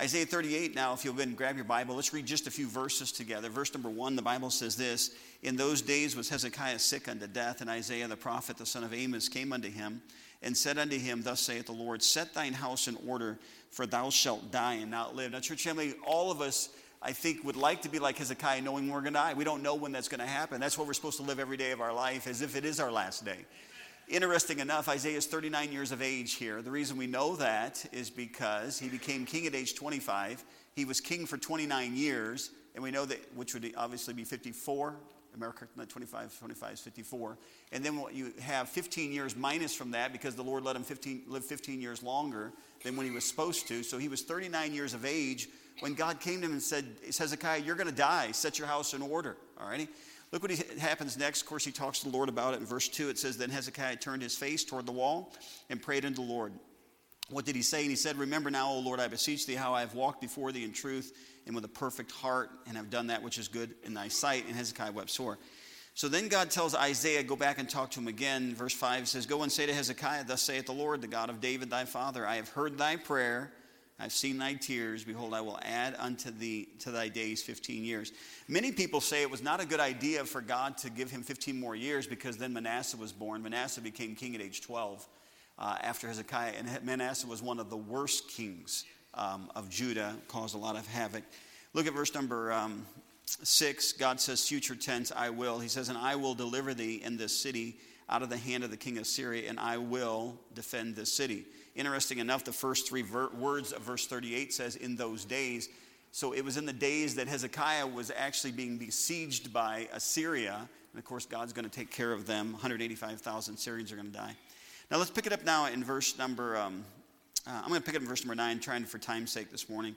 Isaiah 38, now, if you'll go and grab your Bible, let's read just a few verses together. Verse number one, the Bible says this In those days was Hezekiah sick unto death, and Isaiah the prophet, the son of Amos, came unto him and said unto him, Thus saith the Lord, Set thine house in order, for thou shalt die and not live. Now, church family, all of us, I think, would like to be like Hezekiah, knowing we're going to die. We don't know when that's going to happen. That's what we're supposed to live every day of our life, as if it is our last day. Interesting enough, Isaiah is 39 years of age here. The reason we know that is because he became king at age 25. He was king for 29 years, and we know that, which would obviously be 54. America, not 25, 25 is 54. And then you have 15 years minus from that because the Lord let him 15, live 15 years longer than when he was supposed to. So he was 39 years of age when God came to him and said, Hezekiah, you're going to die. Set your house in order. All righty? Look what he, happens next. Of course, he talks to the Lord about it in verse 2. It says, Then Hezekiah turned his face toward the wall and prayed unto the Lord. What did he say? And he said, Remember now, O Lord, I beseech thee, how I have walked before thee in truth and with a perfect heart, and have done that which is good in thy sight. And Hezekiah wept sore. So then God tells Isaiah, Go back and talk to him again. Verse 5 says, Go and say to Hezekiah, Thus saith the Lord, the God of David thy father, I have heard thy prayer I've seen thy tears. Behold, I will add unto thee to thy days 15 years. Many people say it was not a good idea for God to give him 15 more years because then Manasseh was born. Manasseh became king at age 12 uh, after Hezekiah, and Manasseh was one of the worst kings um, of Judah, caused a lot of havoc. Look at verse number um, 6. God says, future tense, I will. He says, And I will deliver thee in this city out of the hand of the king of Assyria, and I will defend this city. Interesting enough, the first three ver- words of verse 38 says, in those days. So it was in the days that Hezekiah was actually being besieged by Assyria. And of course, God's going to take care of them. 185,000 Assyrians are going to die. Now let's pick it up now in verse number, um, uh, I'm going to pick it up in verse number 9, trying for time's sake this morning.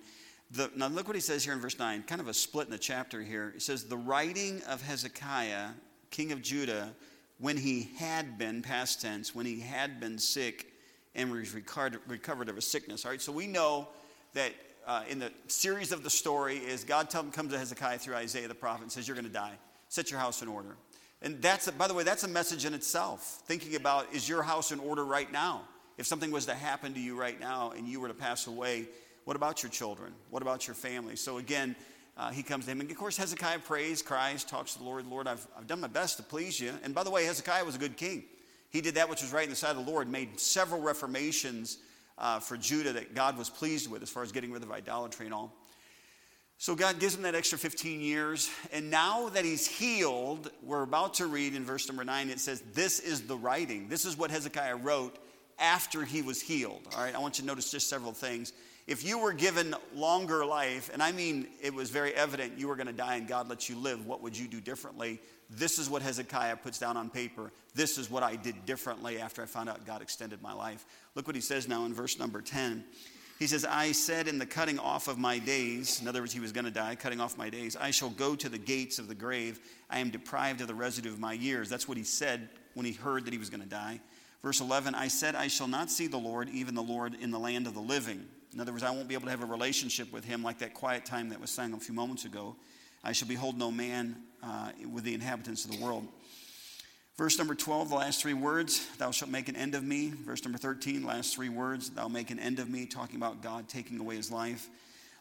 The, now look what he says here in verse 9, kind of a split in the chapter here. It says, The writing of Hezekiah, king of Judah, when he had been, past tense, when he had been sick, and was recovered of his sickness. All right, so we know that uh, in the series of the story is God tell, comes to Hezekiah through Isaiah the prophet and says, You're going to die. Set your house in order. And that's, by the way, that's a message in itself. Thinking about, is your house in order right now? If something was to happen to you right now and you were to pass away, what about your children? What about your family? So again, uh, he comes to him. And of course, Hezekiah prays, cries, talks to the Lord. Lord, I've, I've done my best to please you. And by the way, Hezekiah was a good king. He did that which was right in the sight of the Lord, made several reformations uh, for Judah that God was pleased with as far as getting rid of idolatry and all. So God gives him that extra 15 years. And now that he's healed, we're about to read in verse number 9, it says, This is the writing. This is what Hezekiah wrote after he was healed. All right, I want you to notice just several things. If you were given longer life, and I mean it was very evident you were going to die and God let you live, what would you do differently? This is what Hezekiah puts down on paper. This is what I did differently after I found out God extended my life. Look what he says now in verse number 10. He says, I said in the cutting off of my days, in other words, he was going to die, cutting off my days, I shall go to the gates of the grave. I am deprived of the residue of my years. That's what he said when he heard that he was going to die. Verse 11, I said, I shall not see the Lord, even the Lord in the land of the living. In other words, I won't be able to have a relationship with him like that quiet time that was sung a few moments ago. I shall behold no man uh, with the inhabitants of the world. Verse number 12, the last three words, thou shalt make an end of me. Verse number 13, last three words, thou make an end of me, talking about God taking away his life.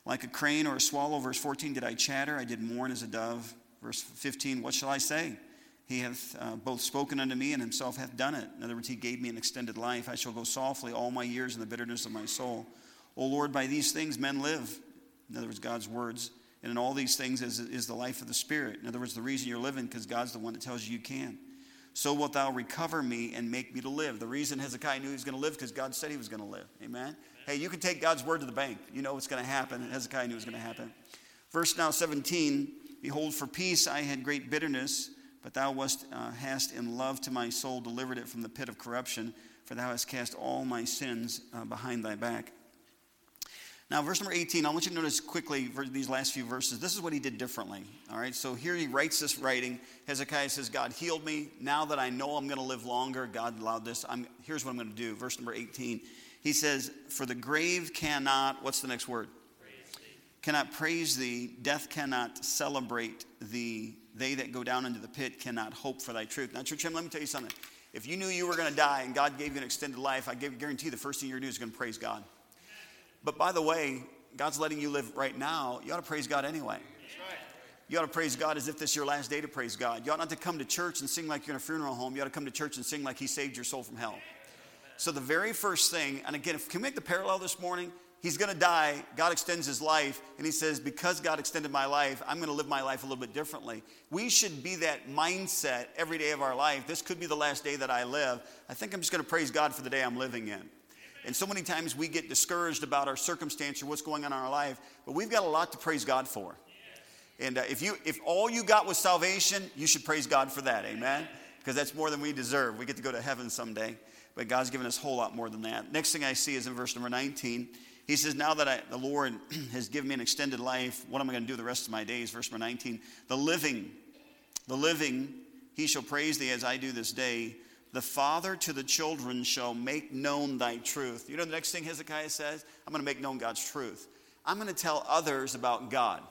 Like a crane or a swallow, verse 14, did I chatter? I did mourn as a dove. Verse 15, what shall I say? He hath uh, both spoken unto me and himself hath done it. In other words, he gave me an extended life. I shall go softly all my years in the bitterness of my soul. O Lord, by these things men live. In other words, God's words. And in all these things is, is the life of the Spirit. In other words, the reason you're living, because God's the one that tells you you can. So wilt thou recover me and make me to live. The reason Hezekiah knew he was going to live, because God said he was going to live. Amen? Amen? Hey, you can take God's word to the bank. You know what's going to happen. And Hezekiah knew it was going to happen. Verse now 17 Behold, for peace I had great bitterness, but thou wast, uh, hast in love to my soul delivered it from the pit of corruption, for thou hast cast all my sins uh, behind thy back. Now, verse number 18, I want you to notice quickly for these last few verses. This is what he did differently. All right, so here he writes this writing. Hezekiah says, God healed me. Now that I know I'm going to live longer, God allowed this. I'm, here's what I'm going to do. Verse number 18, he says, For the grave cannot, what's the next word? Praise cannot praise thee. Death cannot celebrate thee. They that go down into the pit cannot hope for thy truth. Now, church, let me tell you something. If you knew you were going to die and God gave you an extended life, I guarantee the first thing you're going to do is going to praise God. But by the way, God's letting you live right now, you ought to praise God anyway. You ought to praise God as if this is your last day to praise God. You ought not to come to church and sing like you're in a funeral home. You ought to come to church and sing like He saved your soul from hell. So, the very first thing, and again, if, can we make the parallel this morning? He's going to die. God extends his life, and he says, Because God extended my life, I'm going to live my life a little bit differently. We should be that mindset every day of our life. This could be the last day that I live. I think I'm just going to praise God for the day I'm living in. And so many times we get discouraged about our circumstance or what's going on in our life, but we've got a lot to praise God for. And uh, if, you, if all you got was salvation, you should praise God for that. Amen? Because that's more than we deserve. We get to go to heaven someday. But God's given us a whole lot more than that. Next thing I see is in verse number 19. He says, Now that I, the Lord has given me an extended life, what am I going to do the rest of my days? Verse number 19. The living, the living, he shall praise thee as I do this day. The father to the children shall make known thy truth. You know the next thing Hezekiah says? I'm going to make known God's truth. I'm going to tell others about God.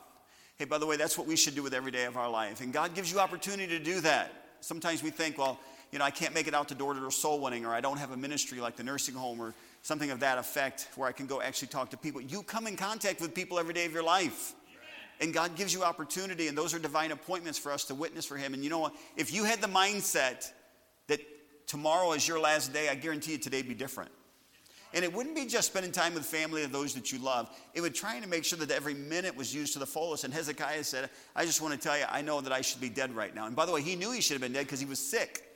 Hey, by the way, that's what we should do with every day of our life. And God gives you opportunity to do that. Sometimes we think, well, you know, I can't make it out the door to door soul winning, or I don't have a ministry like the nursing home or something of that effect where I can go actually talk to people. You come in contact with people every day of your life. And God gives you opportunity, and those are divine appointments for us to witness for Him. And you know what? If you had the mindset tomorrow is your last day, I guarantee you today would be different. And it wouldn't be just spending time with family and those that you love. It would trying to make sure that every minute was used to the fullest. And Hezekiah said, I just want to tell you, I know that I should be dead right now. And by the way, he knew he should have been dead because he was sick.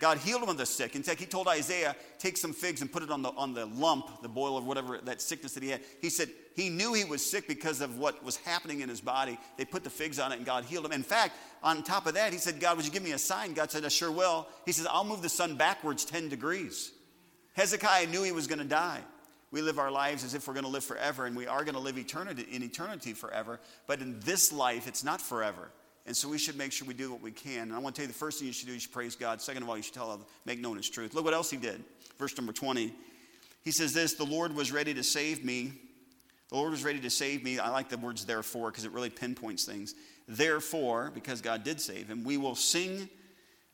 God healed him of the sick. In fact, he told Isaiah, take some figs and put it on the, on the lump, the boil or whatever, that sickness that he had. He said he knew he was sick because of what was happening in his body. They put the figs on it and God healed him. In fact, on top of that, he said, God, would you give me a sign? God said, I sure will. He says, I'll move the sun backwards 10 degrees. Hezekiah knew he was going to die. We live our lives as if we're going to live forever, and we are going to live eternity, in eternity forever. But in this life, it's not forever. And so we should make sure we do what we can. And I want to tell you the first thing you should do, should praise God. Second of all, you should tell, make known his truth. Look what else he did. Verse number 20. He says this, the Lord was ready to save me. The Lord was ready to save me. I like the words therefore because it really pinpoints things. Therefore, because God did save him, we will sing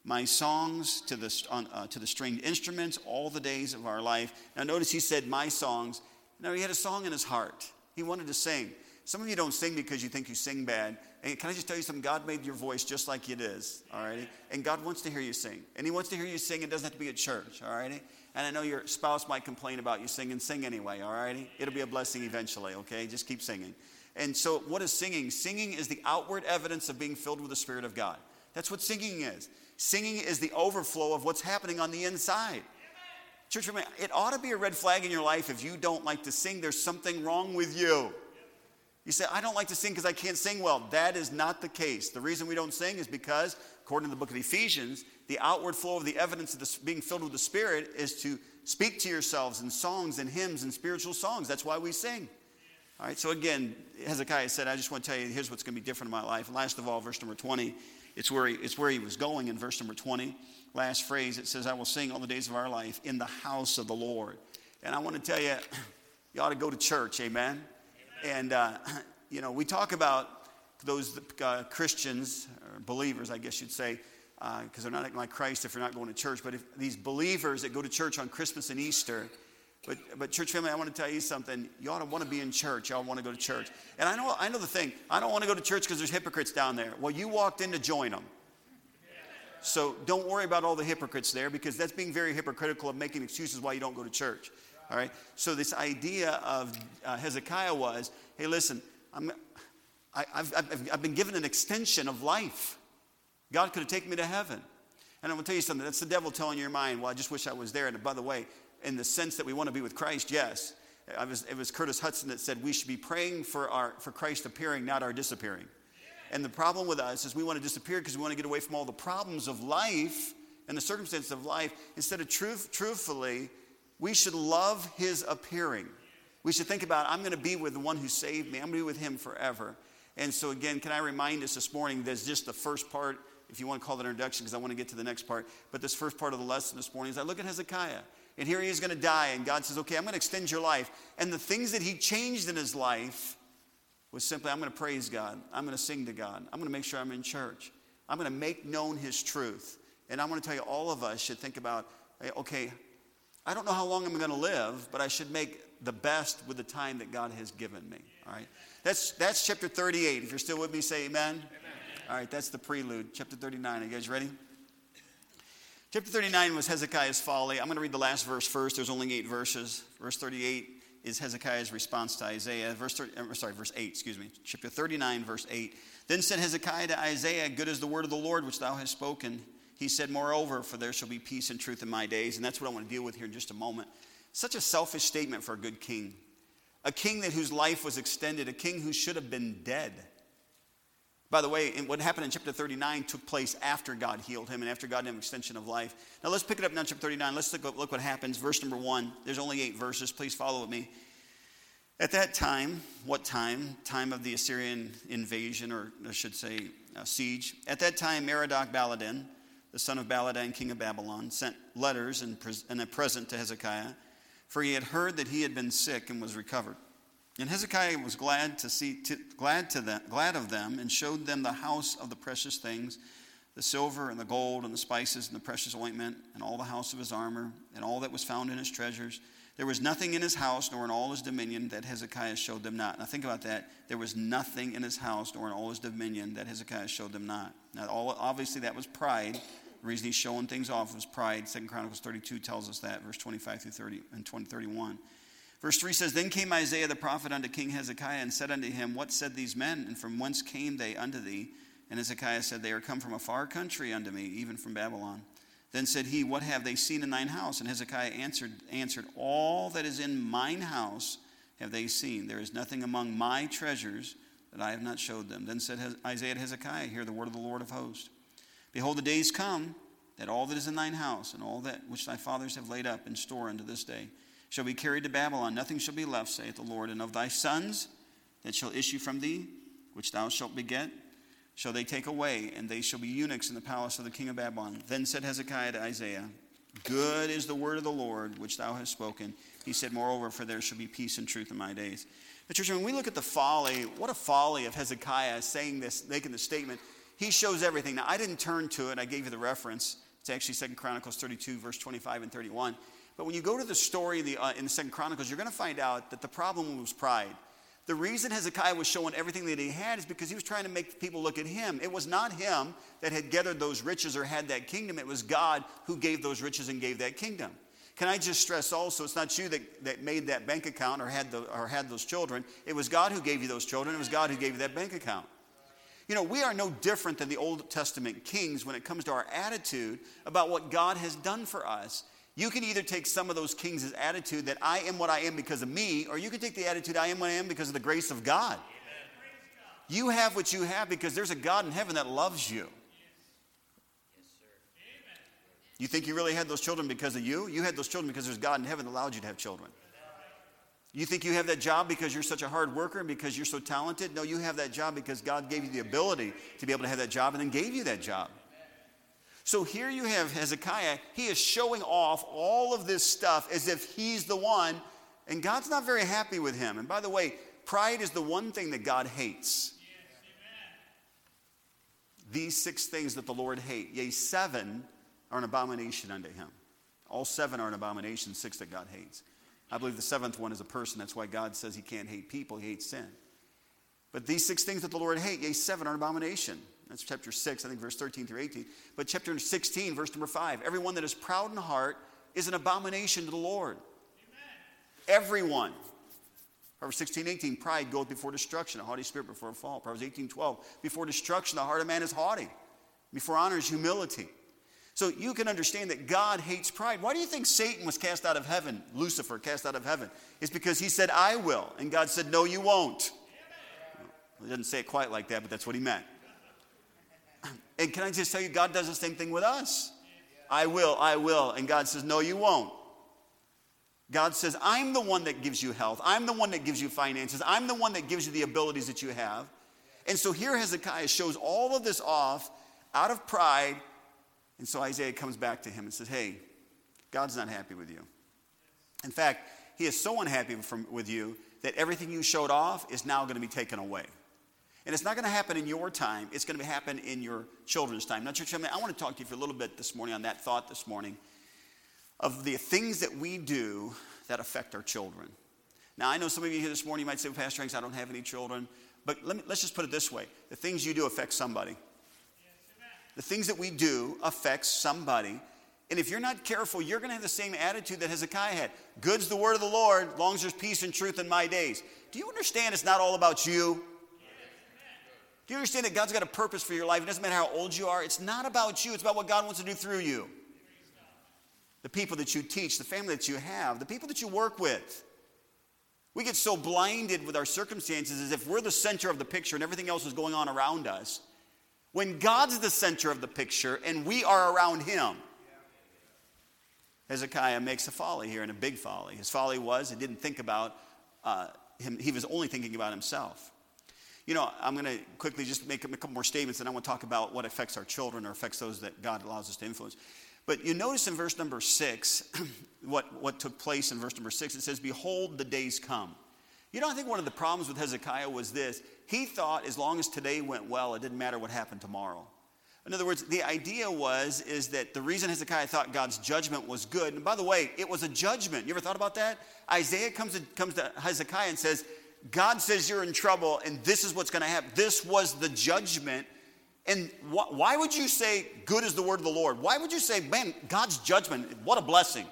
my songs to the, uh, to the stringed instruments all the days of our life. Now, notice he said, my songs. Now, he had a song in his heart. He wanted to sing. Some of you don't sing because you think you sing bad. And can I just tell you something? God made your voice just like it is, all righty? And God wants to hear you sing. And He wants to hear you sing. It doesn't have to be at church, all righty? And I know your spouse might complain about you singing. Sing anyway, all righty? It'll be a blessing eventually, okay? Just keep singing. And so, what is singing? Singing is the outward evidence of being filled with the Spirit of God. That's what singing is. Singing is the overflow of what's happening on the inside. Church, it ought to be a red flag in your life if you don't like to sing. There's something wrong with you. You say, I don't like to sing because I can't sing well. That is not the case. The reason we don't sing is because, according to the book of Ephesians, the outward flow of the evidence of this, being filled with the Spirit is to speak to yourselves in songs and hymns and spiritual songs. That's why we sing. All right, so again, Hezekiah said, I just want to tell you, here's what's going to be different in my life. Last of all, verse number 20 it's where, he, it's where he was going in verse number 20. Last phrase, it says, I will sing all the days of our life in the house of the Lord. And I want to tell you, you ought to go to church, amen? And, uh, you know, we talk about those uh, Christians, or believers, I guess you'd say, because uh, they're not like Christ if they're not going to church, but if these believers that go to church on Christmas and Easter, but, but church family, I want to tell you something. You ought to want to be in church. You all want to go to church. And I know, I know the thing. I don't want to go to church because there's hypocrites down there. Well, you walked in to join them. So don't worry about all the hypocrites there because that's being very hypocritical of making excuses why you don't go to church. All right. So this idea of uh, Hezekiah was, hey, listen, I'm, I, have I've, I've been given an extension of life. God could have taken me to heaven. And I'm going to tell you something. That's the devil telling your mind, well, I just wish I was there. And by the way, in the sense that we want to be with Christ, yes. Was, it was Curtis Hutson that said we should be praying for, our, for Christ appearing, not our disappearing. And the problem with us is we want to disappear because we want to get away from all the problems of life and the circumstances of life. Instead of truth, truthfully, we should love his appearing. We should think about, I'm going to be with the one who saved me. I'm going to be with him forever. And so, again, can I remind us this morning there's just the first part, if you want to call it an introduction, because I want to get to the next part. But this first part of the lesson this morning is I look at Hezekiah. And here he is going to die. And God says, okay, I'm going to extend your life. And the things that he changed in his life was simply, I'm going to praise God. I'm going to sing to God. I'm going to make sure I'm in church. I'm going to make known his truth. And I want to tell you, all of us should think about, okay, I don't know how long I'm going to live, but I should make the best with the time that God has given me. All right? That's, that's chapter 38. If you're still with me, say amen. amen. All right, that's the prelude. Chapter 39. Are you guys ready? Chapter 39 was Hezekiah's folly. I'm going to read the last verse first. There's only eight verses. Verse 38 is Hezekiah's response to Isaiah. Verse 30, uh, sorry, verse 8, excuse me. Chapter 39, verse 8. Then said Hezekiah to Isaiah, Good is the word of the Lord which thou hast spoken. He said, Moreover, for there shall be peace and truth in my days. And that's what I want to deal with here in just a moment. Such a selfish statement for a good king. A king that whose life was extended, a king who should have been dead. By the way, what happened in chapter 39 took place after God healed him and after God gave him extension of life. Now let's pick it up now, chapter 39. Let's look, look what happens. Verse number one. There's only eight verses. Please follow with me. At that time, what time? Time of the Assyrian invasion, or I should say, uh, siege. At that time, Merodach Baladan, the son of Baladan, king of Babylon, sent letters and, and a present to Hezekiah, for he had heard that he had been sick and was recovered. And Hezekiah was glad to see, to, glad to them, glad of them, and showed them the house of the precious things, the silver and the gold and the spices and the precious ointment, and all the house of his armor, and all that was found in his treasures. There was nothing in his house nor in all his dominion that Hezekiah showed them not. Now think about that. There was nothing in his house nor in all his dominion that Hezekiah showed them not. Now, all, obviously, that was pride. The reason he's showing things off was pride. Second Chronicles 32 tells us that, verse 25 through 30 and 20, 31. Verse 3 says, Then came Isaiah the prophet unto King Hezekiah and said unto him, What said these men, and from whence came they unto thee? And Hezekiah said, They are come from a far country unto me, even from Babylon. Then said he, What have they seen in thine house? And Hezekiah answered, answered All that is in mine house have they seen. There is nothing among my treasures that I have not showed them. Then said Isaiah to Hezekiah, Hear the word of the Lord of hosts. Behold, the days come that all that is in thine house, and all that which thy fathers have laid up in store unto this day, shall be carried to Babylon. Nothing shall be left, saith the Lord. And of thy sons that shall issue from thee, which thou shalt beget, shall they take away, and they shall be eunuchs in the palace of the king of Babylon. Then said Hezekiah to Isaiah, Good is the word of the Lord which thou hast spoken. He said, Moreover, for there shall be peace and truth in my days. But church, when we look at the folly, what a folly of Hezekiah saying this, making the statement. He shows everything. Now, I didn't turn to it. I gave you the reference. It's actually Second Chronicles 32, verse 25 and 31. But when you go to the story in the, uh, in the Second Chronicles, you're going to find out that the problem was pride. The reason Hezekiah was showing everything that he had is because he was trying to make people look at him. It was not him that had gathered those riches or had that kingdom, it was God who gave those riches and gave that kingdom. Can I just stress also, it's not you that, that made that bank account or had, the, or had those children. It was God who gave you those children. It was God who gave you that bank account. You know, we are no different than the Old Testament kings when it comes to our attitude about what God has done for us. You can either take some of those kings' attitude that I am what I am because of me, or you can take the attitude I am what I am because of the grace of God. You have what you have because there's a God in heaven that loves you. You think you really had those children because of you? You had those children because there's God in heaven that allowed you to have children. You think you have that job because you're such a hard worker and because you're so talented? No, you have that job because God gave you the ability to be able to have that job and then gave you that job. So here you have Hezekiah. He is showing off all of this stuff as if he's the one, and God's not very happy with him. And by the way, pride is the one thing that God hates. These six things that the Lord hates, yea, seven are an abomination unto him. All seven are an abomination, six that God hates. I believe the seventh one is a person. That's why God says he can't hate people, he hates sin. But these six things that the Lord hates, yea, seven are an abomination. That's chapter 6, I think verse 13 through 18. But chapter 16, verse number 5 everyone that is proud in heart is an abomination to the Lord. Amen. Everyone. Proverbs 16, 18, pride goeth before destruction, a haughty spirit before a fall. Proverbs 18, 12, before destruction, the heart of man is haughty. Before honor is humility. So you can understand that God hates pride. Why do you think Satan was cast out of heaven, Lucifer cast out of heaven? It's because he said, I will. And God said, No, you won't. Well, he doesn't say it quite like that, but that's what he meant. And can I just tell you, God does the same thing with us. I will, I will. And God says, No, you won't. God says, I'm the one that gives you health. I'm the one that gives you finances. I'm the one that gives you the abilities that you have. And so here Hezekiah shows all of this off out of pride. And so Isaiah comes back to him and says, Hey, God's not happy with you. In fact, he is so unhappy from, with you that everything you showed off is now going to be taken away. And it's not going to happen in your time, it's going to happen in your children's time. Now, church family, I want to talk to you for a little bit this morning on that thought this morning of the things that we do that affect our children. Now, I know some of you here this morning, might say, well, Pastor Hanks, I don't have any children. But let let's just put it this way the things you do affect somebody. The things that we do affect somebody. And if you're not careful, you're going to have the same attitude that Hezekiah had. Good's the word of the Lord, long as there's peace and truth in my days. Do you understand it's not all about you? Do you understand that God's got a purpose for your life? It doesn't matter how old you are. It's not about you, it's about what God wants to do through you. The people that you teach, the family that you have, the people that you work with. We get so blinded with our circumstances as if we're the center of the picture and everything else is going on around us. When God's the center of the picture and we are around Him. Hezekiah makes a folly here and a big folly. His folly was he didn't think about uh, him, he was only thinking about himself. You know, I'm going to quickly just make a couple more statements and I want to talk about what affects our children or affects those that God allows us to influence. But you notice in verse number six, what, what took place in verse number six, it says, Behold, the days come. You know, I think one of the problems with Hezekiah was this. He thought as long as today went well, it didn't matter what happened tomorrow. In other words, the idea was is that the reason Hezekiah thought God's judgment was good, and by the way, it was a judgment. You ever thought about that? Isaiah comes to, comes to Hezekiah and says, God says you're in trouble, and this is what's going to happen. This was the judgment. And wh- why would you say, good is the word of the Lord? Why would you say, man, God's judgment, what a blessing?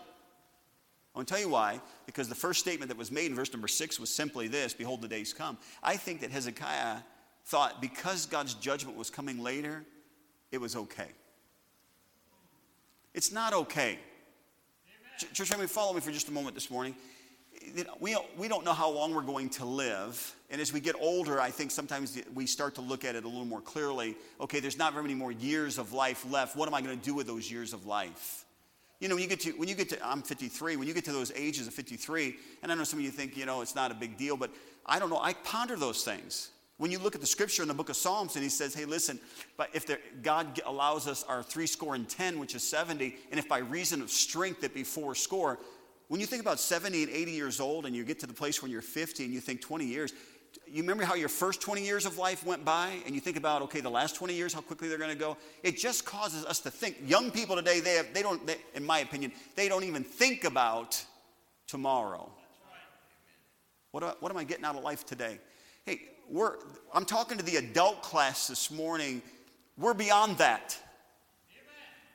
I want to tell you why. Because the first statement that was made in verse number six was simply this Behold, the days come. I think that Hezekiah thought because God's judgment was coming later, it was okay. It's not okay. Church family, follow me for just a moment this morning we, we don't know how long we're going to live. And as we get older, I think sometimes we start to look at it a little more clearly. Okay, there's not very many more years of life left. What am I going to do with those years of life? You know, when you get to, when you get to, I'm 53, when you get to those ages of 53, and I know some of you think, you know, it's not a big deal, but I don't know, I ponder those things. When you look at the scripture in the book of Psalms, and he says, hey, listen, but if there, God allows us our three score and ten, which is 70, and if by reason of strength it be four score, when you think about 70 and 80 years old and you get to the place when you're 50 and you think 20 years, you remember how your first 20 years of life went by and you think about, okay, the last 20 years, how quickly they're going to go? It just causes us to think. Young people today, they, have, they don't, they, in my opinion, they don't even think about tomorrow. What, uh, what am I getting out of life today? Hey, we're, I'm talking to the adult class this morning. We're beyond that.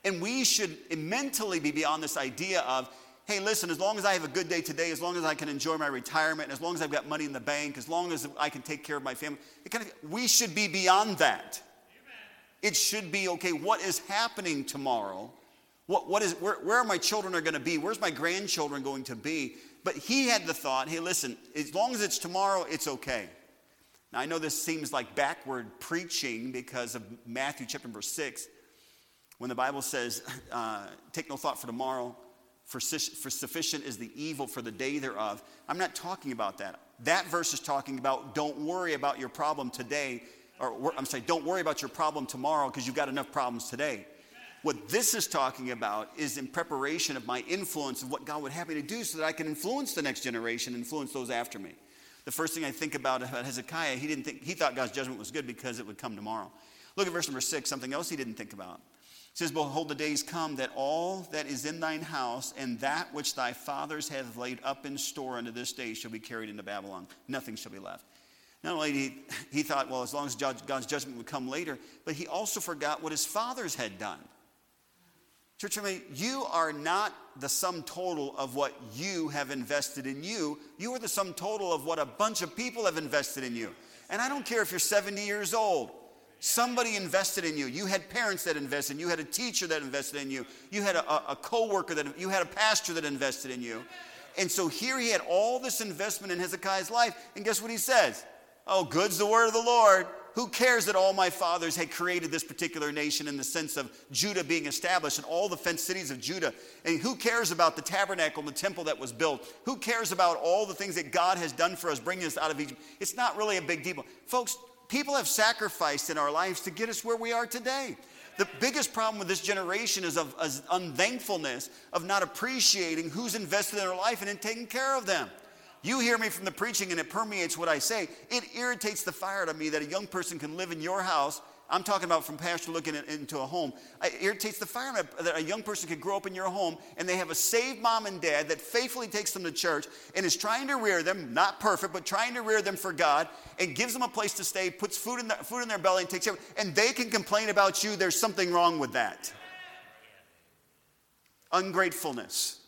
And we should mentally be beyond this idea of, hey, listen, as long as I have a good day today, as long as I can enjoy my retirement, as long as I've got money in the bank, as long as I can take care of my family, kind of, we should be beyond that. Amen. It should be, okay, what is happening tomorrow? What, what is, where, where are my children are going to be? Where's my grandchildren going to be? But he had the thought, hey, listen, as long as it's tomorrow, it's okay. Now, I know this seems like backward preaching because of Matthew chapter number six, when the Bible says, uh, take no thought for tomorrow, for, for sufficient is the evil for the day thereof. I'm not talking about that. That verse is talking about don't worry about your problem today, or I'm sorry, don't worry about your problem tomorrow because you've got enough problems today. What this is talking about is in preparation of my influence of what God would have me to do so that I can influence the next generation, influence those after me. The first thing I think about about Hezekiah, he didn't think he thought God's judgment was good because it would come tomorrow. Look at verse number six, something else he didn't think about. It says, Behold, the days come that all that is in thine house and that which thy fathers have laid up in store unto this day shall be carried into Babylon. Nothing shall be left. Not only he, he thought, well, as long as God's judgment would come later, but he also forgot what his fathers had done. Church, mean, you are not the sum total of what you have invested in you. You are the sum total of what a bunch of people have invested in you. And I don't care if you're 70 years old. Somebody invested in you. You had parents that invested in you. You had a teacher that invested in you. You had a, a co-worker that, you had a pastor that invested in you. And so here he had all this investment in Hezekiah's life. And guess what he says? Oh, good's the word of the Lord. Who cares that all my fathers had created this particular nation in the sense of Judah being established and all the fenced cities of Judah? And who cares about the tabernacle and the temple that was built? Who cares about all the things that God has done for us, bringing us out of Egypt? It's not really a big deal. Folks, people have sacrificed in our lives to get us where we are today. The biggest problem with this generation is of, of unthankfulness, of not appreciating who's invested in their life and in taking care of them. You hear me from the preaching and it permeates what I say. It irritates the fire to me that a young person can live in your house I'm talking about from pastor looking at, into a home. It irritates the fire that a young person could grow up in your home and they have a saved mom and dad that faithfully takes them to church and is trying to rear them, not perfect, but trying to rear them for God and gives them a place to stay, puts food in, the, food in their belly and takes care And they can complain about you. There's something wrong with that. Ungratefulness.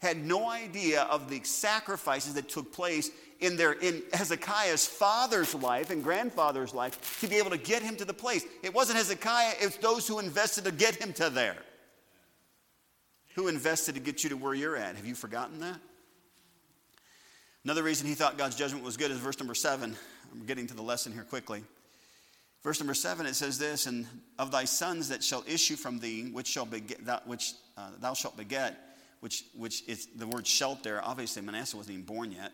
Had no idea of the sacrifices that took place in, their, in Hezekiah's father's life and grandfather's life to be able to get him to the place. It wasn't Hezekiah, it's those who invested to get him to there. Who invested to get you to where you're at? Have you forgotten that? Another reason he thought God's judgment was good is verse number seven. I'm getting to the lesson here quickly. Verse number seven, it says this, and of thy sons that shall issue from thee, which shall beget, which uh, thou shalt beget, which which is the word shelter. Obviously, Manasseh wasn't even born yet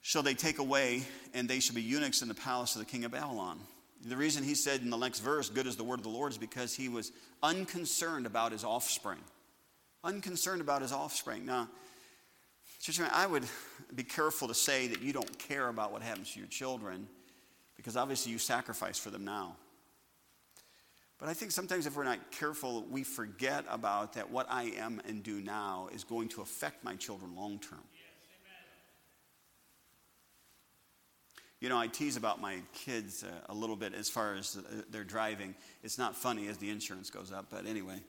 shall they take away, and they shall be eunuchs in the palace of the king of Babylon. The reason he said in the next verse, good is the word of the Lord, is because he was unconcerned about his offspring. Unconcerned about his offspring. Now, I would be careful to say that you don't care about what happens to your children because obviously you sacrifice for them now. But I think sometimes if we're not careful, we forget about that what I am and do now is going to affect my children long term. You know, I tease about my kids uh, a little bit as far as uh, their driving. It's not funny as the insurance goes up, but anyway.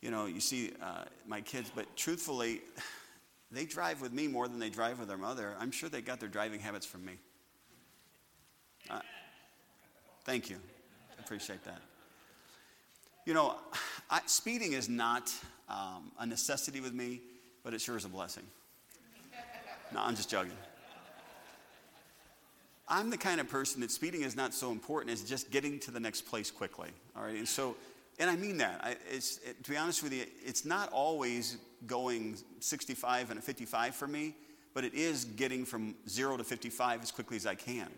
You know, you see uh, my kids, but truthfully, they drive with me more than they drive with their mother. I'm sure they got their driving habits from me. Uh, thank you. Appreciate that. You know, I, speeding is not um, a necessity with me, but it sure is a blessing. No, I'm just joking. I'm the kind of person that speeding is not so important as just getting to the next place quickly. All right, and so, and I mean that. I, it, to be honest with you, it's not always going 65 and a 55 for me, but it is getting from zero to 55 as quickly as I can.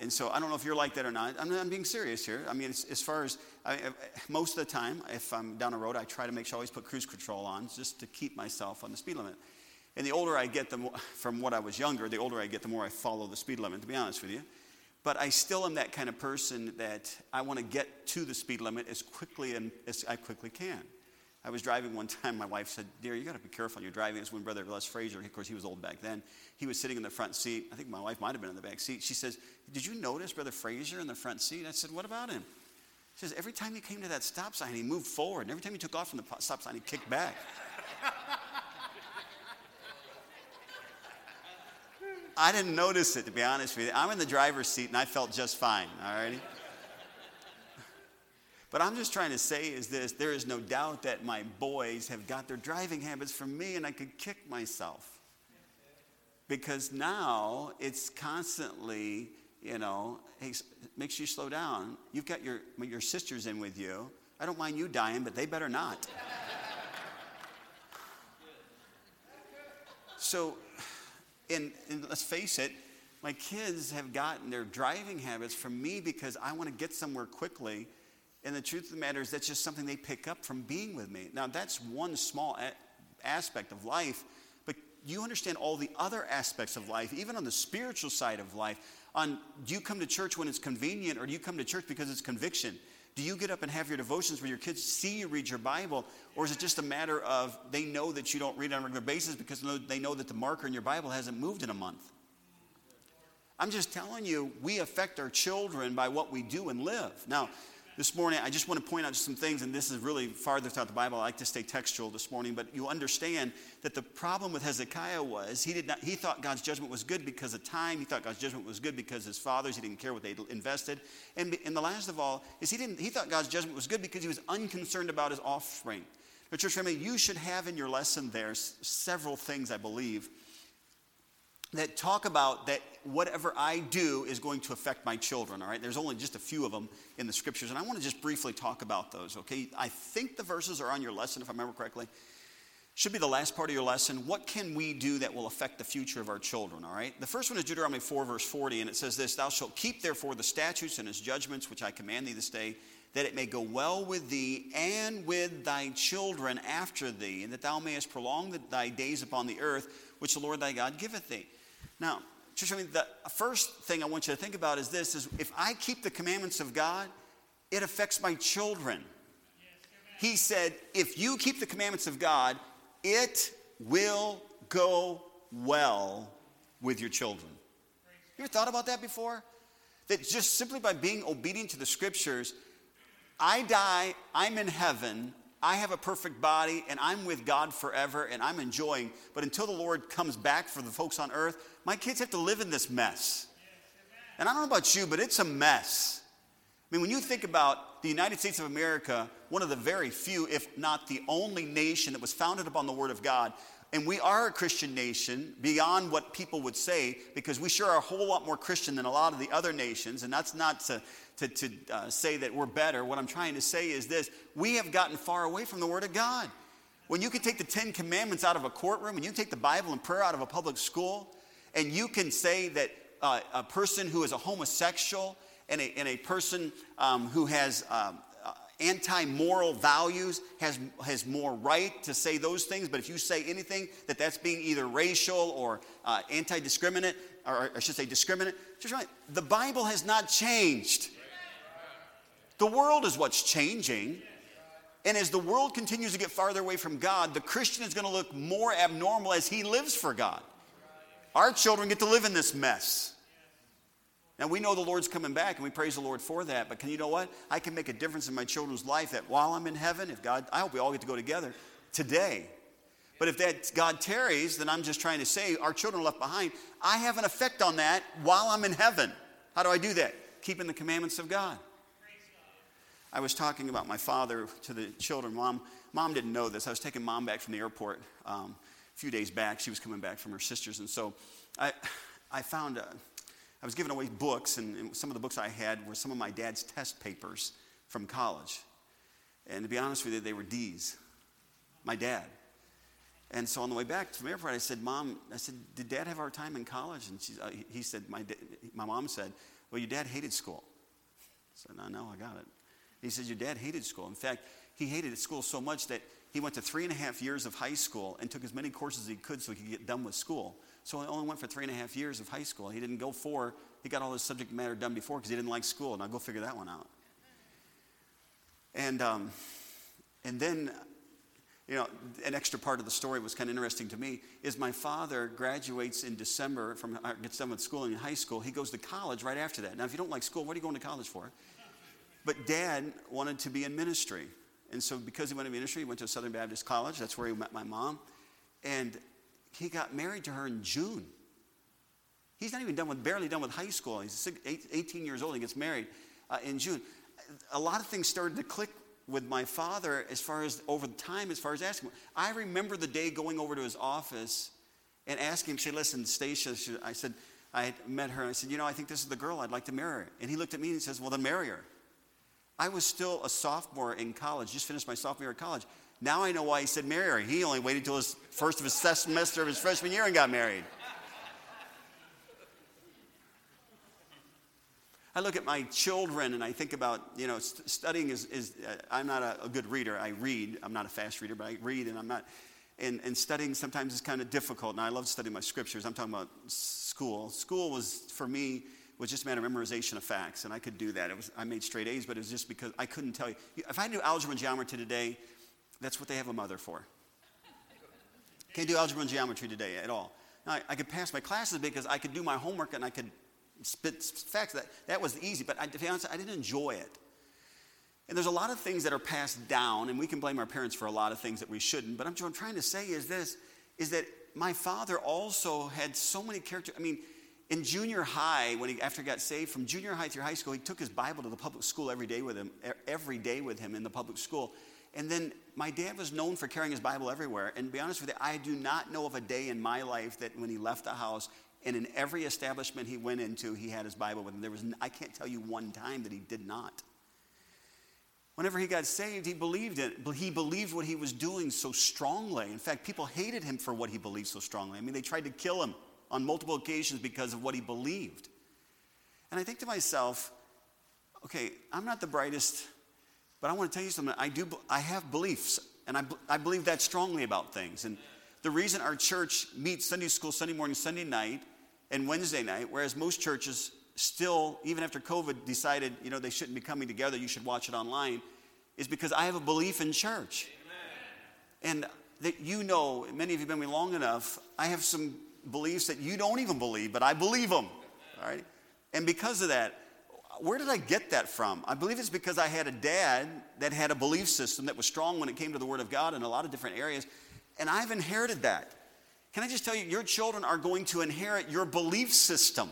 And so I don't know if you're like that or not. I'm, I'm being serious here. I mean, as far as I, most of the time, if I'm down a road, I try to make sure I always put cruise control on just to keep myself on the speed limit. And the older I get, the more, from what I was younger, the older I get, the more I follow the speed limit, to be honest with you. But I still am that kind of person that I want to get to the speed limit as quickly and as I quickly can. I was driving one time. My wife said, "Dear, you got to be careful when you're driving." It's when Brother Les Frazier, of course, he was old back then. He was sitting in the front seat. I think my wife might have been in the back seat. She says, "Did you notice Brother Frazier in the front seat?" I said, "What about him?" She says, "Every time he came to that stop sign, he moved forward, and every time he took off from the stop sign, he kicked back." I didn't notice it, to be honest with you. I'm in the driver's seat and I felt just fine, all righty? But I'm just trying to say is this there is no doubt that my boys have got their driving habits from me and I could kick myself. Because now it's constantly, you know, hey, make sure you slow down. You've got your, your sisters in with you. I don't mind you dying, but they better not. so and, and let's face it, my kids have gotten their driving habits from me because I want to get somewhere quickly. And the truth of the matter is, that's just something they pick up from being with me. Now, that's one small a- aspect of life, but you understand all the other aspects of life, even on the spiritual side of life. On do you come to church when it's convenient, or do you come to church because it's conviction? Do you get up and have your devotions where your kids see you read your Bible? Or is it just a matter of they know that you don't read on a regular basis because they know that the marker in your Bible hasn't moved in a month? I'm just telling you, we affect our children by what we do and live. Now, this morning, I just want to point out some things, and this is really farther throughout the Bible. I like to stay textual this morning, but you understand that the problem with Hezekiah was he did not he thought God's judgment was good because of time. He thought God's judgment was good because his fathers, he didn't care what they invested. And, and the last of all is he didn't he thought God's judgment was good because he was unconcerned about his offspring. But church family, you should have in your lesson there several things, I believe, that talk about that whatever I do is going to affect my children, all right? There's only just a few of them in the scriptures, and I want to just briefly talk about those, okay? I think the verses are on your lesson, if I remember correctly. Should be the last part of your lesson. What can we do that will affect the future of our children, all right? The first one is Deuteronomy 4, verse 40, and it says this Thou shalt keep therefore the statutes and his judgments, which I command thee this day, that it may go well with thee and with thy children after thee, and that thou mayest prolong the, thy days upon the earth, which the Lord thy God giveth thee. Now, Church, I mean, the first thing I want you to think about is this: is if I keep the commandments of God, it affects my children. He said, if you keep the commandments of God, it will go well with your children. You ever thought about that before? That just simply by being obedient to the scriptures, I die, I'm in heaven, I have a perfect body, and I'm with God forever, and I'm enjoying. But until the Lord comes back for the folks on earth, my kids have to live in this mess. And I don't know about you, but it's a mess. I mean, when you think about the United States of America, one of the very few, if not the only nation that was founded upon the Word of God, and we are a Christian nation beyond what people would say because we sure are a whole lot more Christian than a lot of the other nations. And that's not to, to, to uh, say that we're better. What I'm trying to say is this we have gotten far away from the Word of God. When you can take the Ten Commandments out of a courtroom, and you take the Bible and prayer out of a public school, and you can say that uh, a person who is a homosexual and a, and a person um, who has um, anti moral values has, has more right to say those things, but if you say anything that that's being either racial or uh, anti discriminate, or I should say discriminate, just right, the Bible has not changed. The world is what's changing. And as the world continues to get farther away from God, the Christian is going to look more abnormal as he lives for God. Our children get to live in this mess. Now, we know the Lord's coming back, and we praise the Lord for that. But can you know what? I can make a difference in my children's life that while I'm in heaven, if God, I hope we all get to go together today. But if that God tarries, then I'm just trying to say our children left behind. I have an effect on that while I'm in heaven. How do I do that? Keeping the commandments of God. I was talking about my father to the children. Mom, mom didn't know this. I was taking mom back from the airport um, a few days back. She was coming back from her sisters, and so I, I found. A, I was giving away books, and, some of the books I had were some of my dad's test papers from college. And to be honest with you, they were D's. My dad. And so on the way back from airport, I said, Mom, I said, did dad have our time in college? And she, uh, he said, my, my mom said, Well, your dad hated school. I said, No, no, I got it. He said, Your dad hated school. In fact, he hated school so much that he went to three and a half years of high school and took as many courses as he could so he could get done with school. So he only went for three and a half years of high school. He didn't go four. He got all his subject matter done before because he didn't like school. Now go figure that one out. And, um, and then, you know, an extra part of the story was kind of interesting to me is my father graduates in December from, uh, gets done with school in high school. He goes to college right after that. Now, if you don't like school, what are you going to college for? But dad wanted to be in ministry. And so because he went to ministry, he went to Southern Baptist College. That's where he met my mom. And he got married to her in June. He's not even done with, barely done with high school. He's 18 years old. He gets married uh, in June. A lot of things started to click with my father as far as over the time, as far as asking. I remember the day going over to his office and asking him, say, listen, Stacia, I said, I met her and I said, you know, I think this is the girl I'd like to marry. And he looked at me and he says, well, then marry her. I was still a sophomore in college, just finished my sophomore year of college. Now I know why he said marry her. He only waited until his first of his semester of his freshman year and got married. I look at my children and I think about, you know, st- studying is, is uh, I'm not a, a, good reader. I read. I'm not a fast reader, but I read and I'm not, and, and studying sometimes is kind of difficult. And I love studying my scriptures. I'm talking about school. School was, for me, was just a matter of memorization of facts, and I could do that. It was, I made straight A's, but it was just because I couldn't tell you. If I knew algebra and geometry today, that's what they have a mother for. Can't do algebra and geometry today at all. Now, I, I could pass my classes because I could do my homework and I could spit facts. That, that was easy, but I, to be honest, I didn't enjoy it. And there's a lot of things that are passed down, and we can blame our parents for a lot of things that we shouldn't. But what I'm trying to say is this: is that my father also had so many characters. I mean, in junior high, when he after he got saved, from junior high through high school, he took his Bible to the public school every day with him, every day with him in the public school. And then my dad was known for carrying his Bible everywhere. And be honest with you, I do not know of a day in my life that when he left the house, and in every establishment he went into, he had his Bible with him. There was, I can't tell you one time that he did not. Whenever he got saved, he believed it. He believed what he was doing so strongly. In fact, people hated him for what he believed so strongly. I mean, they tried to kill him on multiple occasions because of what he believed. And I think to myself, okay, I'm not the brightest but I want to tell you something. I do. I have beliefs, and I, I believe that strongly about things. And the reason our church meets Sunday school Sunday morning, Sunday night, and Wednesday night, whereas most churches still, even after COVID, decided, you know, they shouldn't be coming together, you should watch it online, is because I have a belief in church. Amen. And that you know, many of you have been with me long enough, I have some beliefs that you don't even believe, but I believe them. All right? And because of that, where did I get that from? I believe it's because I had a dad that had a belief system that was strong when it came to the Word of God in a lot of different areas, and I've inherited that. Can I just tell you, your children are going to inherit your belief system.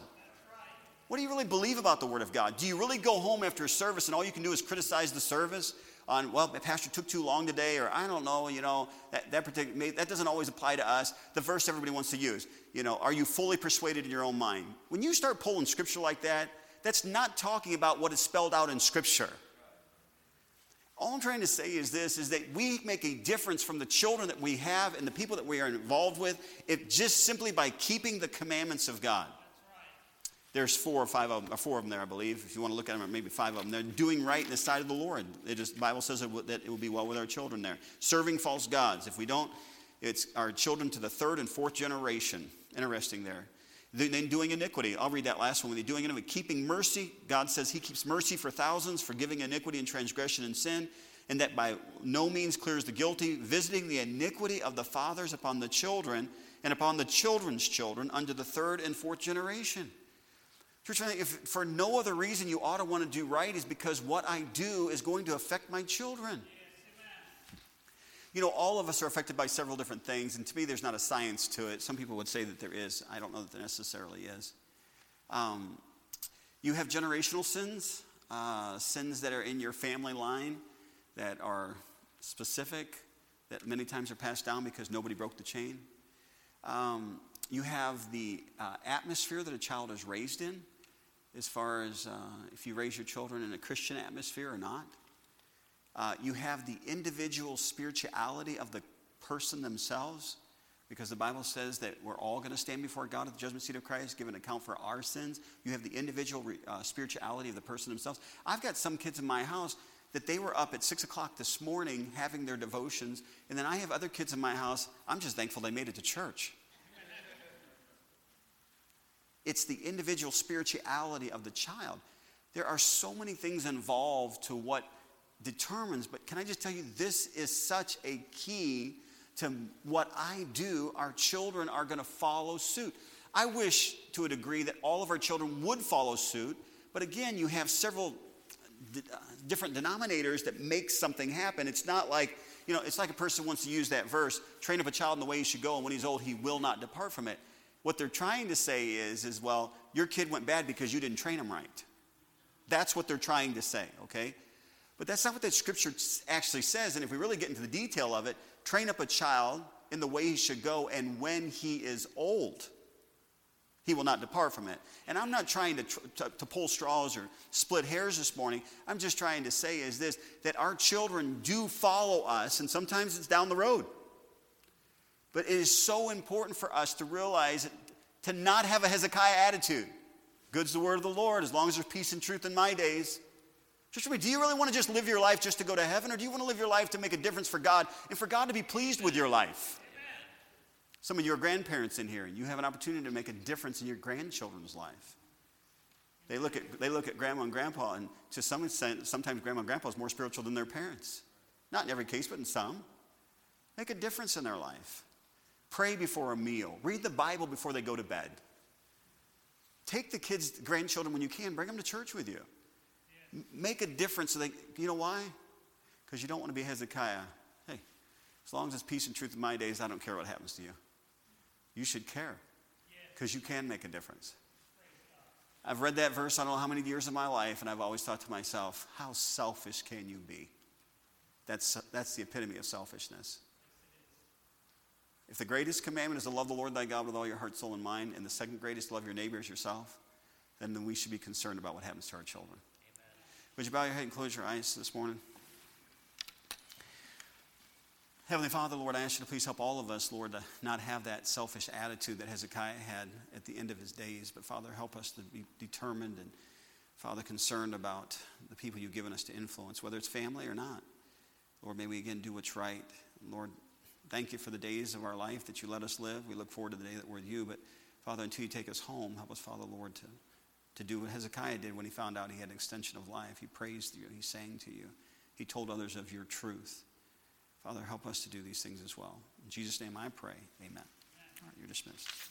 What do you really believe about the Word of God? Do you really go home after a service and all you can do is criticize the service on, well, the pastor took too long today, or I don't know, you know, that, that, particular, that doesn't always apply to us. The verse everybody wants to use, you know, are you fully persuaded in your own mind? When you start pulling scripture like that, that's not talking about what is spelled out in Scripture. All I'm trying to say is this is that we make a difference from the children that we have and the people that we are involved with if just simply by keeping the commandments of God. There's four or five of them, or four of them there, I believe. If you want to look at them, maybe five of them. They're doing right in the sight of the Lord. The Bible says that it will be well with our children there. Serving false gods. If we don't, it's our children to the third and fourth generation. Interesting there. Then doing iniquity. I'll read that last one. When they're doing iniquity, keeping mercy, God says He keeps mercy for thousands, forgiving iniquity and transgression and sin, and that by no means clears the guilty, visiting the iniquity of the fathers upon the children and upon the children's children unto the third and fourth generation. Church, if for no other reason you ought to want to do right is because what I do is going to affect my children. You know, all of us are affected by several different things, and to me, there's not a science to it. Some people would say that there is. I don't know that there necessarily is. Um, you have generational sins, uh, sins that are in your family line that are specific, that many times are passed down because nobody broke the chain. Um, you have the uh, atmosphere that a child is raised in, as far as uh, if you raise your children in a Christian atmosphere or not. Uh, you have the individual spirituality of the person themselves, because the Bible says that we're all going to stand before God at the judgment seat of Christ, give an account for our sins. You have the individual uh, spirituality of the person themselves. I've got some kids in my house that they were up at six o'clock this morning having their devotions, and then I have other kids in my house. I'm just thankful they made it to church. it's the individual spirituality of the child. There are so many things involved to what determines, but can I just tell you, this is such a key to what I do. Our children are going to follow suit. I wish to a degree that all of our children would follow suit, but again, you have several d- uh, different denominators that make something happen. It's not like, you know, it's like a person wants to use that verse train up a child in the way he should go, and when he's old, he will not depart from it. What they're trying to say is, is well, your kid went bad because you didn't train him right. That's what they're trying to say, okay? But that's not what that scripture actually says. And if we really get into the detail of it, train up a child in the way he should go, and when he is old, he will not depart from it. And I'm not trying to, to, to, pull straws or split hairs this morning. I'm just trying to say is this that our children do follow us, and sometimes it's down the road. But it is so important for us to realize to not have a Hezekiah attitude. Good's the word of the Lord, as long as there's peace and truth in my days. Me, do you really want to just live your life just to go to heaven, or do you want to live your life to make a difference for God and for God to be pleased with your life? Some of your grandparents in here, you have an opportunity to make a difference in your grandchildren's life. They look at, they look at grandma and grandpa, and to some extent, sometimes grandma and grandpa is more spiritual than their parents. Not in every case, but in some. Make a difference in their life. Pray before a meal. Read the Bible before they go to bed. Take the kids, grandchildren, when you can, bring them to church with you make a difference. So they, you know why? Because you don't want to be Hezekiah. Hey, as long as it's peace and truth in my days, I don't care what happens to you. You should care because you can make a difference. I've read that verse I don't know how many years of my life, and I've always thought to myself, how selfish can you be? That's, that's the epitome of selfishness. If the greatest commandment is to love the Lord thy God with all your heart, soul, and mind, and the second greatest, love your neighbor as yourself, then we should be concerned about what happens to our children. Would you bow your head and close your eyes this morning? Heavenly Father, Lord, I ask you to please help all of us, Lord, to not have that selfish attitude that Hezekiah had at the end of his days. But Father, help us to be determined and, Father, concerned about the people you've given us to influence, whether it's family or not. Lord, may we again do what's right. Lord, thank you for the days of our life that you let us live. We look forward to the day that we're with you. But Father, until you take us home, help us, Father, Lord, to, to do what Hezekiah did when he found out he had an extension of life. He praised you, he sang to you, he told others of your truth. Father, help us to do these things as well. In Jesus' name I pray. Amen. All right, you're dismissed.